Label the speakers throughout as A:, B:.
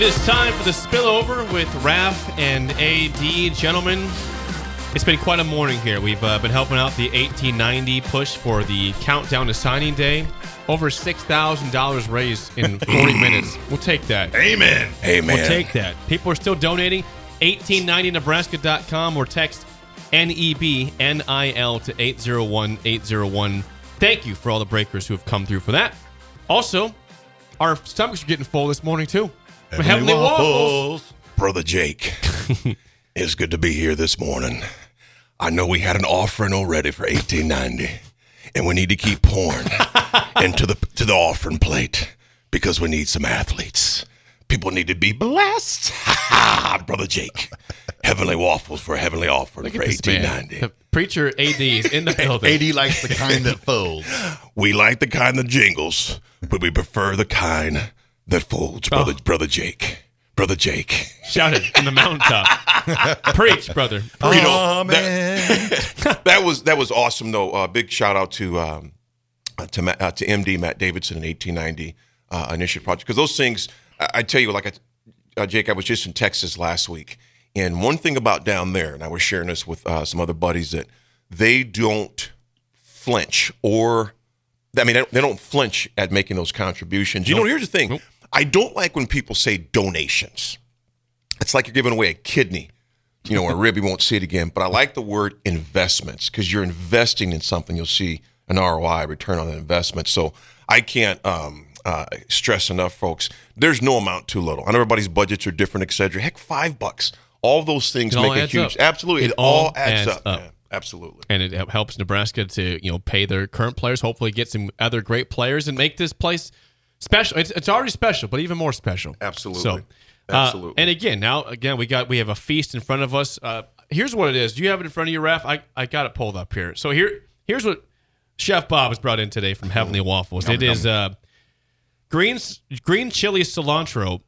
A: It is time for the spillover with Raff and AD. Gentlemen, it's been quite a morning here. We've uh, been helping out the 1890 push for the countdown to signing day. Over $6,000 raised in 40 minutes. We'll take that.
B: Amen. Amen.
A: We'll take that. People are still donating. 1890nebraska.com or text NEBNIL to 801-801. Thank you for all the breakers who have come through for that. Also, our stomachs are getting full this morning too. From Heavenly Waffles.
B: Brother Jake, it's good to be here this morning. I know we had an offering already for 1890, and we need to keep pouring into the to the offering plate because we need some athletes. People need to be blessed. Brother Jake, Heavenly Waffles for a heavenly offering
A: Look
B: for
A: at man.
B: 1890.
A: The preacher AD is in the building.
C: AD likes the kind that folds.
B: We like the kind that jingles, but we prefer the kind that folds.
A: Oh.
B: Brother, brother Jake, brother Jake.
A: Shouted it from the mountaintop. Preach, brother.
B: You know, that, that was that was awesome though. Uh, big shout out to um, uh, to Matt, uh, to MD Matt Davidson in 1890 uh, initiative project because those things I, I tell you like I, uh, Jake I was just in Texas last week and one thing about down there and I was sharing this with uh, some other buddies that they don't flinch or I mean they don't, they don't flinch at making those contributions. You know here's the thing I don't like when people say donations. It's like you're giving away a kidney you know, or a rib, you won't see it again. But I like the word investments because you're investing in something, you'll see an ROI, return on investment. So I can't um, uh, stress enough, folks. There's no amount too little. And everybody's budgets are different, et cetera. Heck, five bucks. All those things make a huge.
A: up.
B: Absolutely,
A: It
B: it, all
A: all
B: adds,
A: adds
B: up.
A: up.
B: man. Absolutely.
A: And it helps Nebraska to, you know, pay their current players, hopefully get some other great players and make this place special. It's, it's already special, but even more special.
B: Absolutely.
A: So, uh,
B: Absolutely.
A: and again, now again, we got we have a feast in front of us. Uh, here's what it is. Do you have it in front of you, Raff? I, I got it pulled up here. So here here's what Chef Bob has brought in today from Heavenly Waffles. It is uh, green green chili cilantro,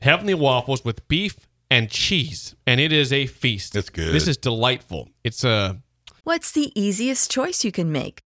A: Heavenly Waffles with beef and cheese, and it is a feast.
C: That's good.
A: This is delightful. It's uh, a
D: What's the easiest choice you can make?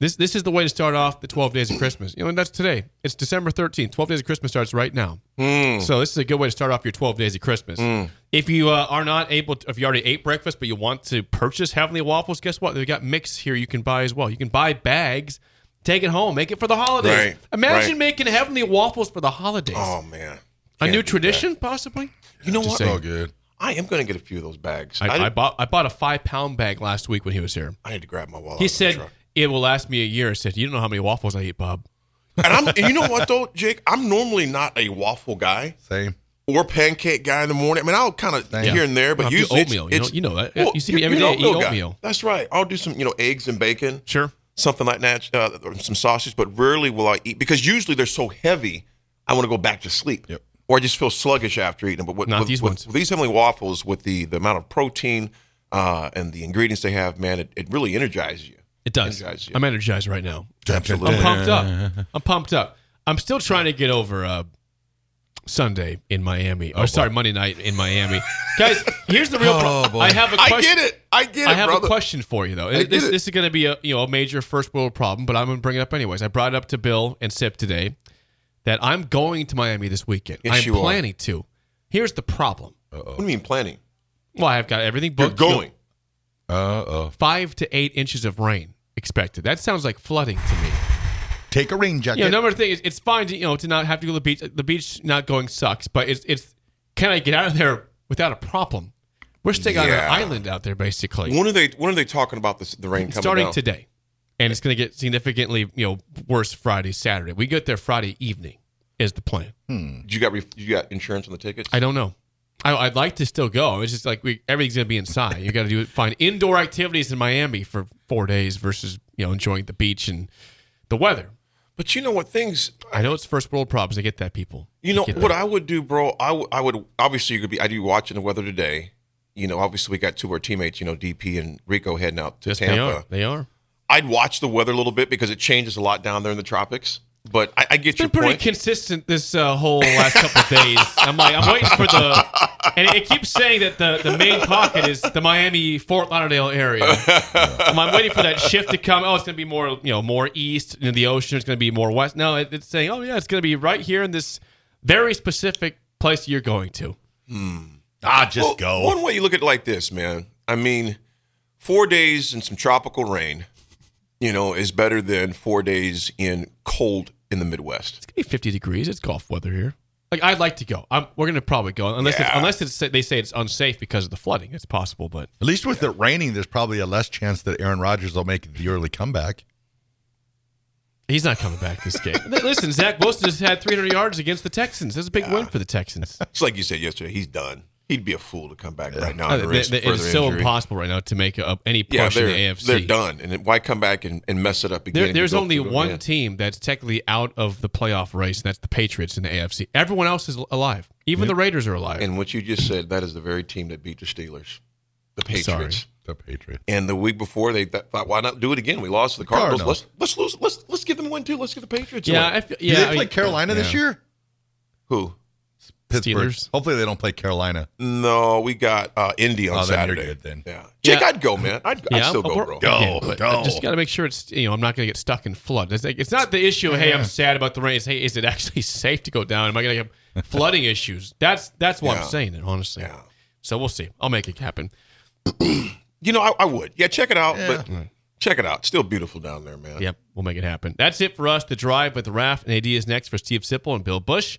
A: This this is the way to start off the 12 days of Christmas. You know, and that's today. It's December 13th. 12 days of Christmas starts right now. So this is a good way to start off your 12 days of Christmas. If you uh, are not able to, if you already ate breakfast, but you want to purchase Heavenly Waffles, guess what? They've got mix here you can buy as well. You can buy bags, take it home, make it for the holidays.
B: Right,
A: Imagine
B: right.
A: making Heavenly Waffles for the holidays.
B: Oh man,
A: a
B: Can't
A: new
B: do that.
A: tradition, possibly?
B: You know
A: Just
B: what?
A: saying.
C: So good.
B: I am going to get a few of those bags.
A: I,
B: I,
A: I bought I bought a five pound bag last week when he was here.
B: I need to grab my wallet.
A: He
B: out of the
A: said
B: truck.
A: It will last me a year. I said, You don't know how many waffles I eat, Bob.
B: and, I'm, and you know what though, Jake? I'm normally not a waffle guy
C: Same.
B: or pancake guy in the morning. I mean, I'll kind of here and there, but
A: I'll
B: usually it's-
A: oatmeal. You know- you know that. You see me every
B: you're an
A: day,
B: guy. That's right. I'll do some, you know, eggs and bacon,
A: Sure.
B: something like that, uh, some sausage. But rarely will I eat because usually they're so heavy. I want to go back to sleep.
C: Yep.
B: Or I just feel sluggish after eating them. But with,
A: Not
B: with,
A: these
B: with-
A: ones.
B: with these heavenly waffles, with the the amount of protein uh, and the ingredients they have, man, it, it really energizes you.
A: It does.
B: Energizes you.
A: I'm energized right now.
B: Absolutely.
A: I'm pumped up. I'm pumped up. I'm still trying to get over uh, Sunday in Miami.
B: Oh,
A: Or sorry, Monday night in Miami. Guys, here's the real
C: Oh,
A: problem.
C: boy.
A: I have a
B: I
A: question.
B: I get it. I get it,
A: I have
B: brother.
A: a question for you though.
B: get
A: This,
B: it.
A: this is going to be a you know a major first world problem, but I'm going to bring it up anyways. I brought it up to Bill and Sip today that I'm going to Miami this weekend.
B: Yes,
A: I'm
B: you are.
A: planning to. Here's the problem.
B: What do you mean planning?
A: Well, I've got everything
B: You're
A: booked. You know,
B: going.
C: Uh oh.
A: five to eight inches of rain expected. That sounds like flooding to me.
C: Take a rain jacket.
A: You know, number thing is it's fine to you know to not have to go to the beach. The beach not going sucks, but it's it's can I get out of there without a problem? We're staying on an island out there basically.
B: When are they? When are they talking about this? The rain coming
A: starting
B: down?
A: today, and it's going to get significantly you know worse Friday, Saturday. We get there Friday evening is the plan. Hmm.
B: Did you got re- you got insurance on the tickets?
A: I don't know. I, I'd like to still go. It's just like we everything's going to be inside. You got to do find indoor activities in Miami for four days versus you know enjoying the beach and the weather.
B: But you know what? Things.
A: I know it's first world problems. I get that, people.
B: You know what
A: that.
B: I would do, bro. I, w- I would obviously you could be. I'd be watching the weather today. You know, obviously we got two of our teammates. You know, DP and Rico heading out to
A: Yes, they
B: Tampa.
A: are. They are.
B: I'd watch the weather a little bit because it changes a lot down there in the tropics. But I, I get
A: It's
B: your
A: been pretty
B: point.
A: consistent this uh, whole last couple of days. I'm like, I'm waiting for the, and it keeps saying that the, the main pocket is the Miami Fort Lauderdale area. I'm, I'm waiting for that shift to come. Oh, it's going to be more, you know, more east in the ocean. It's going to be more west. No, it, it's saying, oh yeah, it's going to be right here in this very specific place you're going to.
C: ah, just
B: Well,
C: go.
B: One way you look at it like this, man. I mean, four days in some tropical rain, you know, is better than four days in cold in the Midwest.
A: It's going to be 50 degrees. It's golf weather here. Like I'd like to go. I'm, we're going to probably go unless it's, unless it's, they say it's unsafe because of the flooding. It's possible, but
C: At least with it raining, there's probably a less chance that Aaron Rodgers will make the early comeback.
A: He's not coming back this game. Listen, Zach Wilson just had 300 yards against the Texans. That's a big win for the Texans.
B: It's like you said yesterday. He's done. He'd be a fool to come back right now.
A: Uh,
B: and
A: th-
B: risk
A: th- it's so
B: injury.
A: impossible right now to make a, any push
B: Yeah,
A: in
B: they're,
A: the AFC.
B: they're done. And why come back and, and mess it up again?
A: There, there's only one
B: again?
A: team that's technically out of the playoff race, and that's the Patriots in the AFC. Everyone else is alive. Even the Raiders are alive.
B: And what you just said, that is the very team that beat the Steelers. the Patriots.
C: The Patriots.
B: And the week before, they th- thought, why not do it again? We lost to the Cardinals.
C: Cardinals.
B: Let's let's lose. Let's let's give them a win too. Let's give the Patriots. a
A: Yeah,
B: win.
A: I feel,
C: Do
A: yeah.
C: they
A: I
C: play
A: mean,
C: Carolina this
A: yeah.
C: year?
B: who?
C: Pittsburgh.
A: Steelers.
C: Hopefully they don't play Carolina.
B: No, we got uh, Indy on
C: Oh, then you're
B: Saturday.
C: good then.
B: Yeah, Jake,
A: Yeah.
B: I'd go, man. I'd, I'd still go, bro.
A: yeah,
C: Go,
A: but
C: go.
A: I just got to make sure it's you know I'm not going to get stuck in flood. It's, like, it's not the issue. Hey, I'm sad about the rain. It's, hey, is it actually safe to go down? Am I going to have flooding issues? That's that's what
B: Yeah.
A: I'm saying. Honestly.
B: Yeah.
A: So we'll see. I'll make it happen.
B: You know, I, I would. Yeah, check it out.
C: Yeah.
B: But check it out. Still beautiful down there, man.
A: Yep, we'll make it happen. That's it for us. The drive with Raff and AD is next for Steve Sipple and Bill Bush.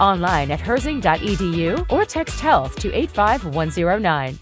E: Online at herzing.edu or text health to 85109.